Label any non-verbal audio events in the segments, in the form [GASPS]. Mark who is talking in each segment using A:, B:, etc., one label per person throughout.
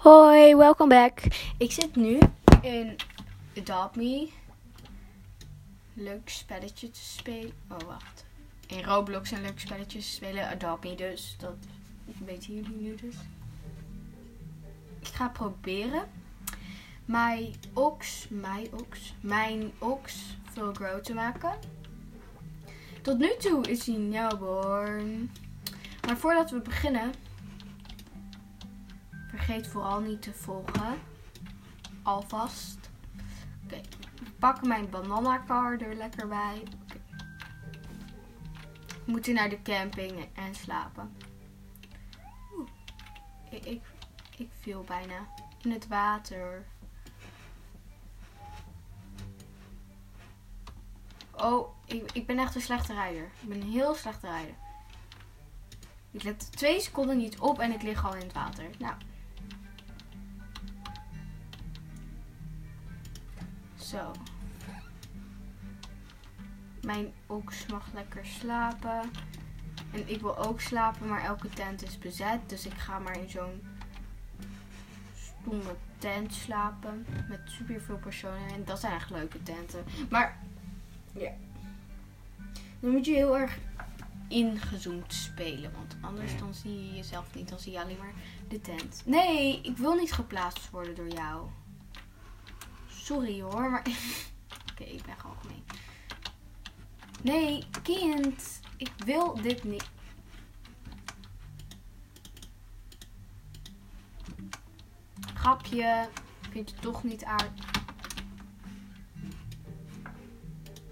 A: Hoi, welkom back. Ik zit nu in Adopt Me. Leuk spelletje te spelen. Oh, wacht. In Roblox een leuk spelletje te spelen. Adopt Me dus. Dat weten jullie nu dus. Ik ga proberen mijn ox, mijn ox, mijn ox full grow te maken. Tot nu toe is hij newborn. Maar voordat we beginnen, vergeet vooral niet te volgen. Alvast. Oké, pakken mijn bananakar er lekker bij. We moeten naar de camping en slapen. Oeh, ik, ik, ik viel bijna in het water. Oh, ik, ik ben echt een slechte rijder. Ik ben een heel slechte rijder. Ik let twee seconden niet op en ik lig al in het water. Nou. Zo. Mijn oks mag lekker slapen. En ik wil ook slapen, maar elke tent is bezet. Dus ik ga maar in zo'n stomme tent slapen. Met superveel personen. En dat zijn echt leuke tenten. Maar, ja. Dan moet je heel erg ingezoomd spelen. Want anders dan zie je jezelf niet. Dan zie je alleen maar de tent. Nee, ik wil niet geplaatst worden door jou. Sorry hoor, maar... [LAUGHS] Oké, ik ben gewoon gemeen. Nee, kind. Ik wil dit niet. Grapje. Vind je toch niet uit.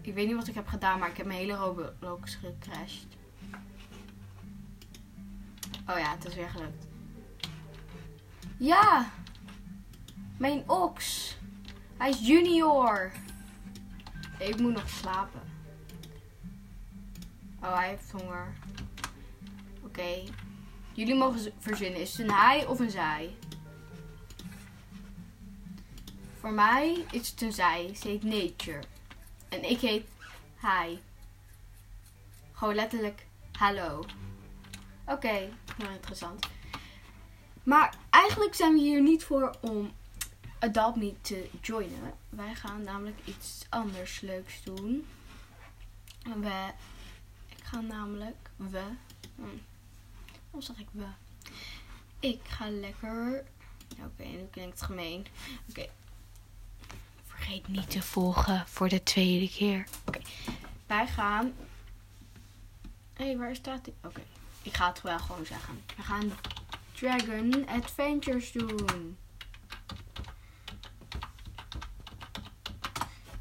A: Ik weet niet wat ik heb gedaan, maar ik heb mijn hele Roblox gecrashed. Oh ja, het is weer gelukt. Ja! Mijn ox! Hij is junior! Ik moet nog slapen. Oh, hij heeft honger. Oké. Jullie mogen verzinnen. Is het een hij of een zij? Voor mij is het een zij. Ze heet Nature. En ik heet Hi. Gewoon letterlijk hallo. Oké, nou interessant. Maar eigenlijk zijn we hier niet voor om Adopt Me te joinen. Wij gaan namelijk iets anders leuks doen. We, ik ga namelijk, we, hoe zeg ik we? Ik ga lekker, oké, nu klinkt het gemeen. Oké, vergeet niet te volgen voor de tweede keer. Oké, wij gaan, hé, hey, waar staat die? Oké, ik ga het wel gewoon zeggen. We gaan Dragon Adventures doen.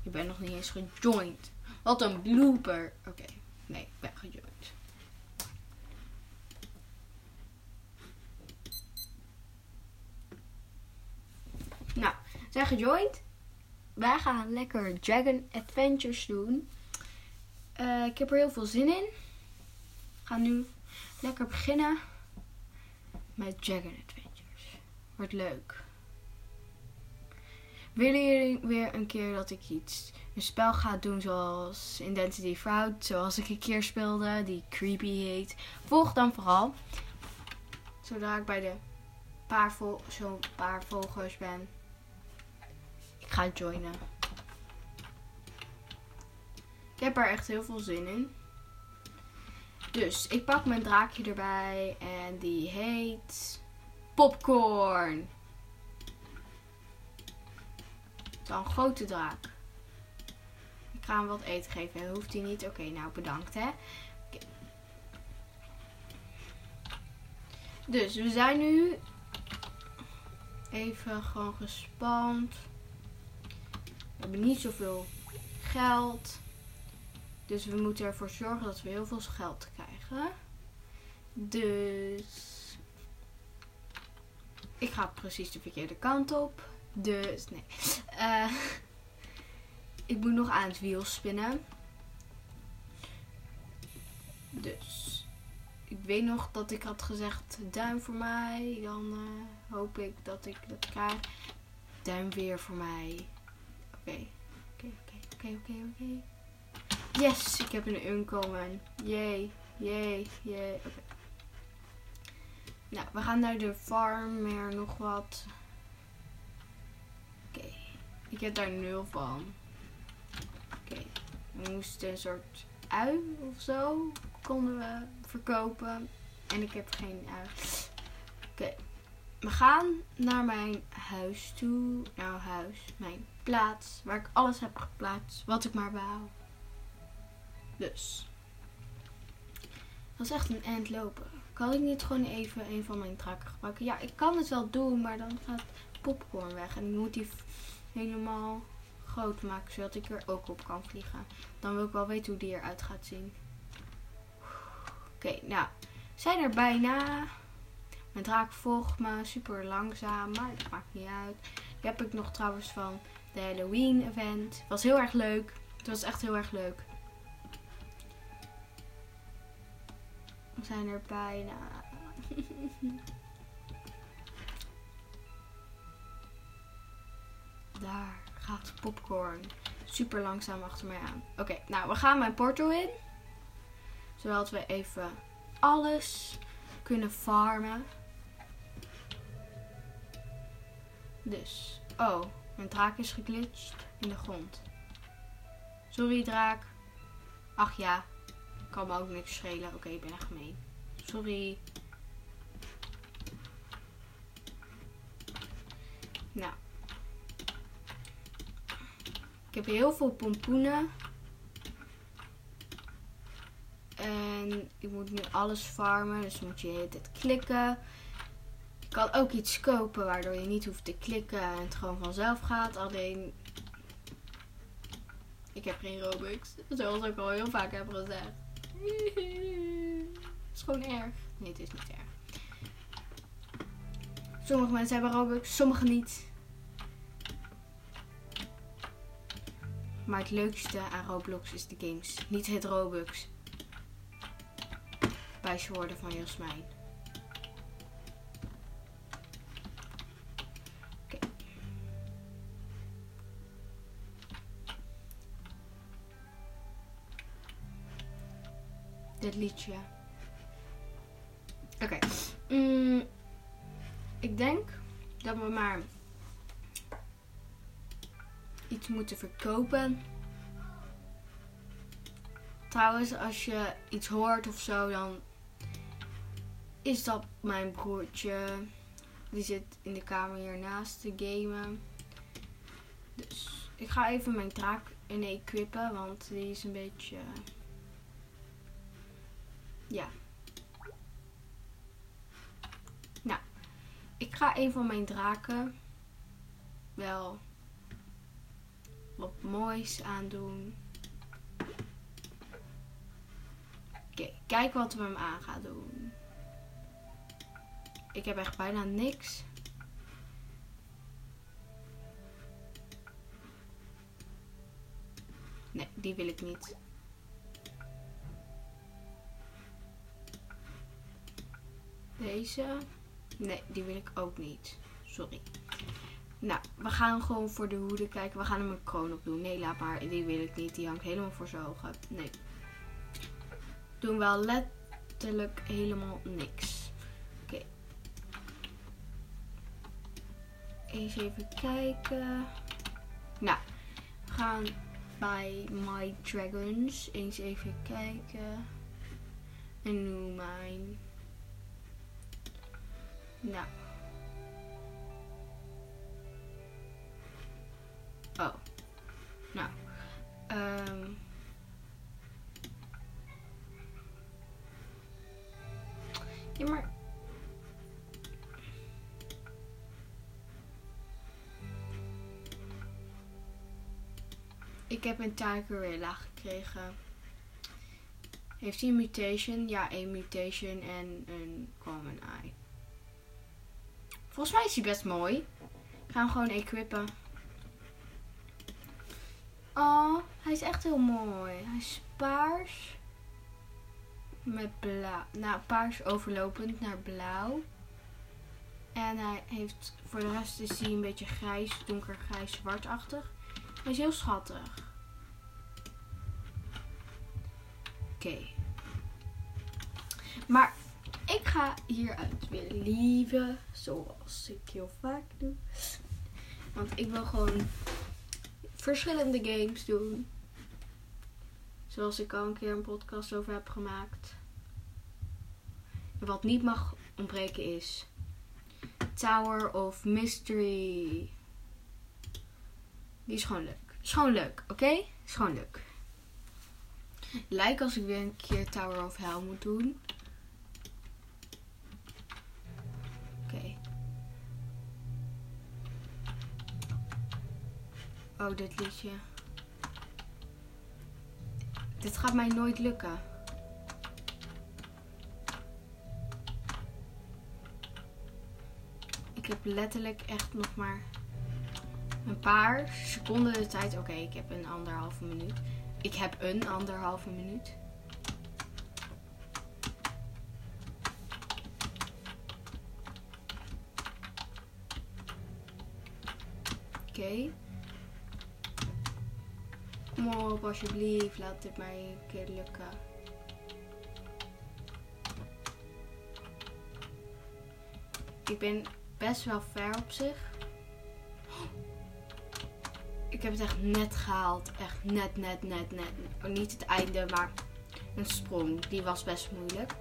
A: Ik ben nog niet eens gejoind. Wat een blooper. Oké, nee, ik ben gejoind. Nou, zijn gejoind. Wij gaan lekker Dragon Adventures doen. Uh, ik heb er heel veel zin in. We gaan nu lekker beginnen met Dragon Adventures. Wordt leuk. Willen jullie weer een keer dat ik iets, een spel ga doen zoals Identity Fraud, zoals ik een keer speelde, die creepy heet? Volg dan vooral. Zodra ik bij de paar vol, zo'n paar volgers ben. Ik ga joinen. Ik heb er echt heel veel zin in. Dus ik pak mijn draakje erbij en die heet Popcorn. Dan grote draak. Ik ga hem wat eten geven. Hoeft hij niet? Oké, nou bedankt hè. Dus we zijn nu even gewoon gespand. We hebben niet zoveel geld. Dus we moeten ervoor zorgen dat we heel veel geld krijgen. Dus ik ga precies de verkeerde kant op. Dus nee. Uh, ik moet nog aan het wiel spinnen. Dus ik weet nog dat ik had gezegd duim voor mij. Dan uh, hoop ik dat ik dat krijg. Duim weer voor mij. Oké. Oké, oké, oké, oké. Yes, ik heb een uncommon. Yay, yay, yay. Oké. Nou, we gaan naar de farm. Meer nog wat. Ik heb daar nul van. Oké. We moesten een soort ui of zo. Konden we verkopen. En ik heb geen ui. Oké. We gaan naar mijn huis toe. Nou, huis. Mijn plaats. Waar ik alles heb geplaatst. Wat ik maar wou. Dus. Dat is echt een eind lopen. Kan ik niet gewoon even een van mijn trakken gebruiken? Ja, ik kan het wel doen, maar dan gaat popcorn weg. En ik moet die helemaal groot maken, zodat ik er ook op kan vliegen. Dan wil ik wel weten hoe die eruit gaat zien. Oké, nou. Zijn er bijna. Mijn draak volgt me super langzaam, maar dat maakt niet uit. Die heb ik nog trouwens van de Halloween event. Was heel erg leuk. Het was echt heel erg leuk. We zijn er bijna. [LAUGHS] Daar gaat popcorn super langzaam achter mij aan. Oké, nou we gaan mijn portal in. Zodat we even alles kunnen farmen. Dus, oh, mijn draak is geglitcht in de grond. Sorry draak. Ach ja, kan me ook niks schelen. Oké, ik ben echt gemeen. Sorry. Nou. Heb heel veel pompoenen. En ik moet nu alles farmen. Dus moet je de hele klikken. Je kan ook iets kopen waardoor je niet hoeft te klikken en het gewoon vanzelf gaat. Alleen ik heb geen Robux. Zoals ik al heel vaak heb gezegd. Het is gewoon erg. Nee, het is niet erg. Sommige mensen hebben Robux, sommige niet. Maar het leukste aan Roblox is de games. Niet het Robux. Woorden van Jasmijn. Oké. Dit liedje. Oké. Mm, ik denk dat we maar moeten verkopen. Trouwens, als je iets hoort of zo, dan is dat mijn broertje. Die zit in de kamer hiernaast te gamen. Dus ik ga even mijn draak in equippen, want die is een beetje... Ja. Nou, ik ga een van mijn draken wel wat moois aandoen. Oké, kijk wat we hem aan gaan doen. Ik heb echt bijna niks. Nee, die wil ik niet. Deze. Nee, die wil ik ook niet. Sorry. Nou, we gaan gewoon voor de hoede kijken. We gaan hem een kroon op doen. Nee, laat maar. Die wil ik niet. Die hangt helemaal voor zijn ogen. Nee. Doen wel letterlijk helemaal niks. Oké. Eens even kijken. Nou, we gaan bij My Dragons eens even kijken. En nu mijn. Nou. Nou. Um. Maar... Ik heb een Tigerilla gekregen. Heeft hij een mutation? Ja, één mutation en een common eye. Volgens mij is hij best mooi. Ik ga hem gewoon equippen. Oh, hij is echt heel mooi. Hij is paars. Met blauw. Nou, paars overlopend naar blauw. En hij heeft voor de rest is hij een beetje grijs, donkergrijs, zwartachtig. Hij is heel schattig. Oké. Maar ik ga hieruit weer lieven, zoals ik heel vaak doe. Want ik wil gewoon verschillende games doen. Zoals ik al een keer een podcast over heb gemaakt. Wat niet mag ontbreken is Tower of Mystery. Die is gewoon leuk. Is gewoon leuk, oké? Is gewoon leuk. Lijkt als ik weer een keer Tower of Hell moet doen. Oké. Oh, dit liedje. Dit gaat mij nooit lukken. Ik heb letterlijk echt nog maar een paar seconden de tijd. Oké, ik heb een anderhalve minuut. Ik heb een anderhalve minuut. Oké. Kom op, alsjeblieft. Laat dit mij een keer lukken. Ik ben best wel ver op zich. Ik heb het echt net gehaald. Echt net, net, net, net. Oh, niet het einde, maar een sprong. Die was best moeilijk.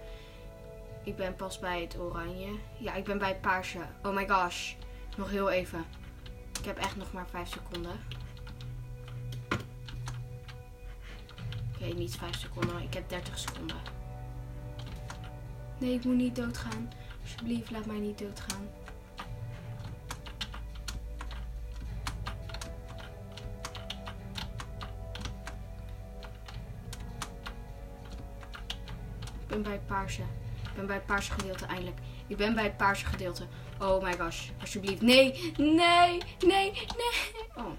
A: Ik ben pas bij het oranje. Ja, ik ben bij het paarse. Oh my gosh. Nog heel even. Ik heb echt nog maar 5 seconden. Oké, niet 5 seconden, ik heb 30 seconden. Nee, ik moet niet doodgaan. Alsjeblieft, laat mij niet doodgaan. Ik ben bij het paarse. Ik ben bij het paarse gedeelte eindelijk. Ik ben bij het paarse gedeelte. Oh my gosh, alsjeblieft. Nee, nee, nee, nee. Oh,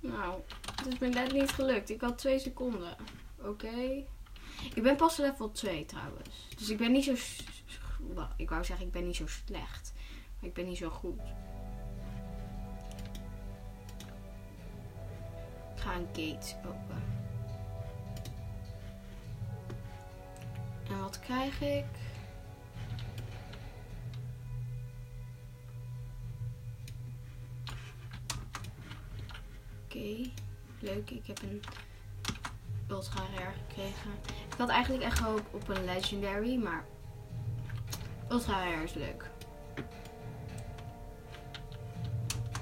A: nou, het is me net niet gelukt. Ik had twee seconden. Oké. Ik ben pas level 2 trouwens. Dus ik ben niet zo... Ik wou zeggen, ik ben niet zo slecht. Maar ik ben niet zo goed. Ik ga een gate open. En wat krijg ik? Oké, leuk. Ik heb een ultra rare gekregen. Ik had eigenlijk echt gehoopt op een legendary, maar ultra rare is leuk.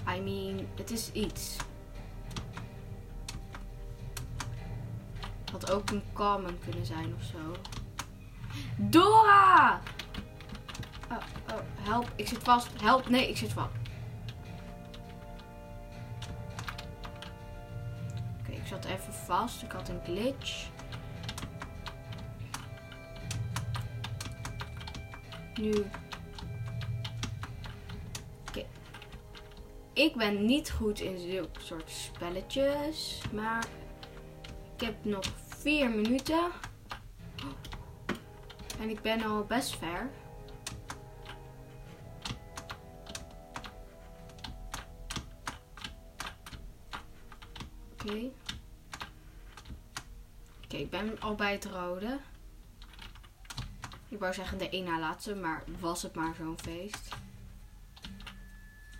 A: I mean, het is iets. Had ook een common kunnen zijn of zo. Dora! Oh, oh, help. Ik zit vast. Help. Nee, ik zit vast. Even vast. Ik had een glitch. Nu. Oké. Ik ben niet goed in zulke soort spelletjes. Maar ik heb nog vier minuten. En ik ben al best ver. Oké. Oké, ik ben al bij het rode. Ik wou zeggen de één na laatste, maar was het maar zo'n feest.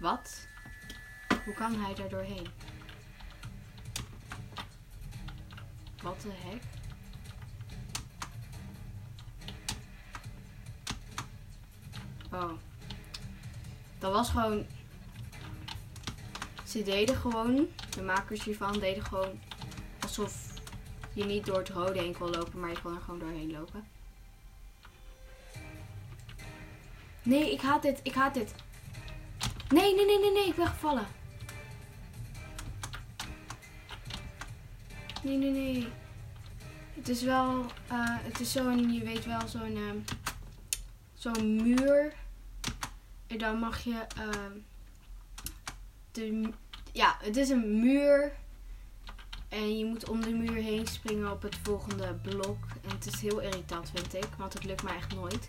A: Wat? Hoe kan hij daar doorheen? Wat de hek? Oh. Dat was gewoon. Ze deden gewoon, de makers hiervan deden gewoon alsof je niet door het rode heen lopen, maar je kon er gewoon doorheen lopen. Nee, ik haat dit, ik haat dit. Nee, nee, nee, nee, nee, ik ben gevallen. Nee, nee, nee. Het is wel, eh, het is zo'n, je weet wel, zo'n, ehm, zo'n muur. En dan mag je, ehm, de, ja, het is een muur. En je moet om de muur heen springen op het volgende blok. En het is heel irritant, vind ik, want het lukt me echt nooit.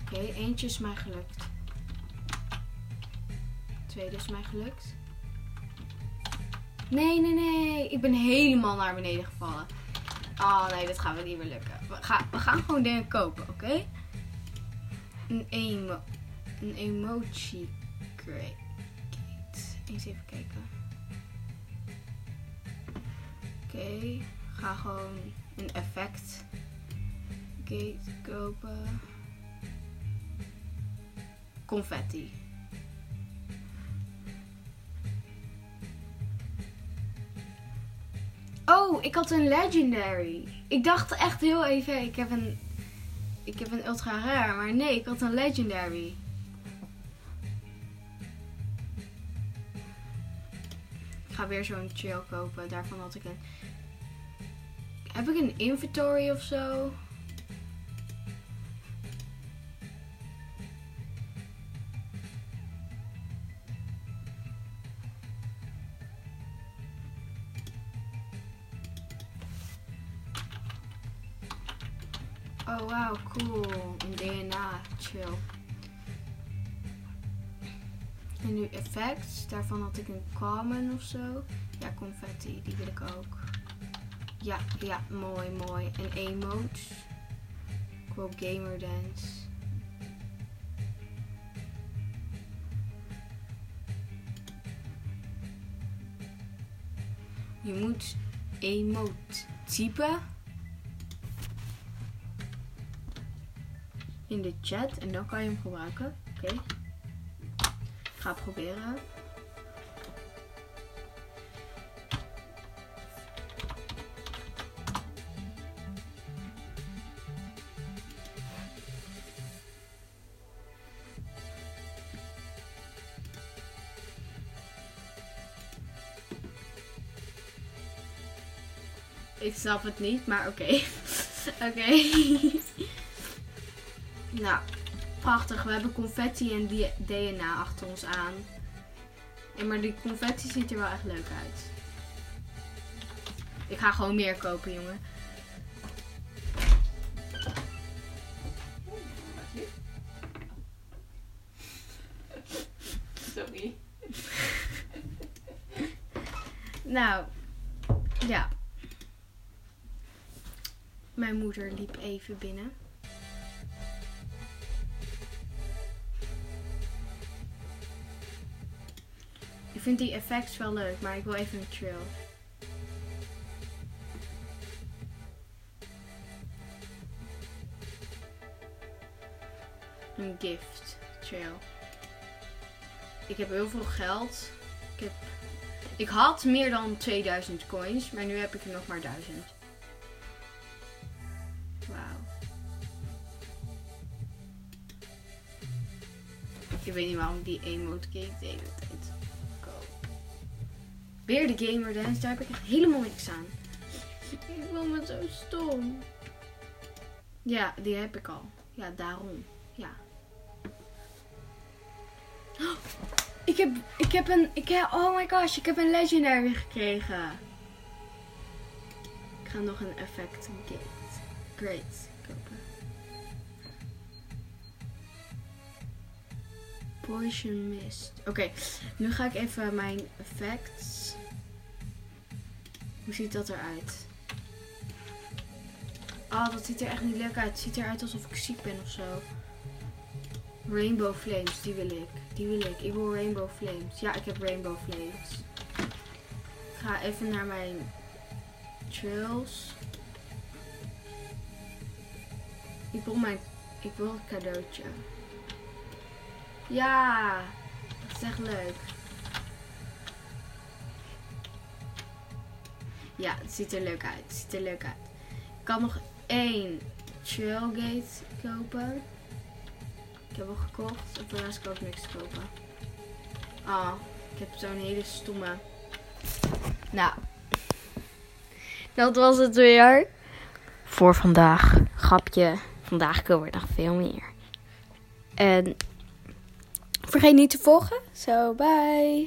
A: Oké, eentje is mij gelukt. Tweede is mij gelukt. Nee, nee, nee. Ik ben helemaal naar beneden gevallen. Oh nee, dat gaat me niet meer lukken. We, gaan we gaan gewoon dingen kopen, oké? Een, emo een emoji crate. Eens even kijken. Oké, ga gewoon een effect gate kopen. Confetti. Oh, ik had een legendary. Ik dacht echt heel even, ik heb een, ik heb een ultra rare, maar nee, ik had een legendary. Ga weer zo'n chill kopen. Daarvan had ik een. Heb ik een inventory of zo? Oh wow, cool. Een DNA, chill. En nu effects. Daarvan had ik een common of zo. Ja, confetti, die wil ik ook. Ja, ja, mooi, mooi. En emotes. Ik gamer dance. Je moet emote typen. In de chat en dan kan je hem gebruiken. Oké. Ga proberen. Ik snap het niet, maar oké. [LAUGHS] oké. [LAUGHS] nou, prachtig. We hebben confetti en DNA achter ons aan. En maar die confetti ziet er wel echt leuk uit. Ik ga gewoon meer kopen, jongen.
B: Sorry.
A: Nou, ja. Mijn moeder liep even binnen. Ik vind die effects wel leuk, maar ik wil even een trail. Een gift trail. Ik heb heel veel geld. Ik, heb, ik had meer dan 2000 coins, maar nu heb ik er nog maar 1000. Wauw. Ik weet niet waarom ik die emote cake de hele tijd. Weer de gamer dance, daar heb ik echt helemaal niks aan. Ik wil me zo stom. Ja, die heb ik al. Ja, daarom. Ja. Oh, [GASPS] ik heb, ik heb een, ik heb, oh my gosh, ik heb een legendary gekregen. Ik ga nog een effect gate. Great. Kopen. Poison mist. Oké, nu ga ik even mijn effects. Hoe ziet dat eruit? Oh, dat ziet er echt niet leuk uit. Het ziet eruit alsof ik ziek ben of zo. Rainbow Flames, die wil ik. Die wil ik. Ik wil Rainbow Flames. Ja, ik heb Rainbow Flames. Ik ga even naar mijn trails. Ik wil mijn. Ik wil een cadeautje. Ja, dat is echt leuk. Ja, het ziet er leuk uit. Het ziet er leuk uit. Ik kan nog één trailgate kopen. Ik heb al gekocht. De rest kan ik niks kopen. Ah, ik heb zo'n hele stomme. Nou, dat was het weer. Voor vandaag. Grapje. Vandaag komen er nog veel meer. En vergeet niet te volgen. Zo, bye.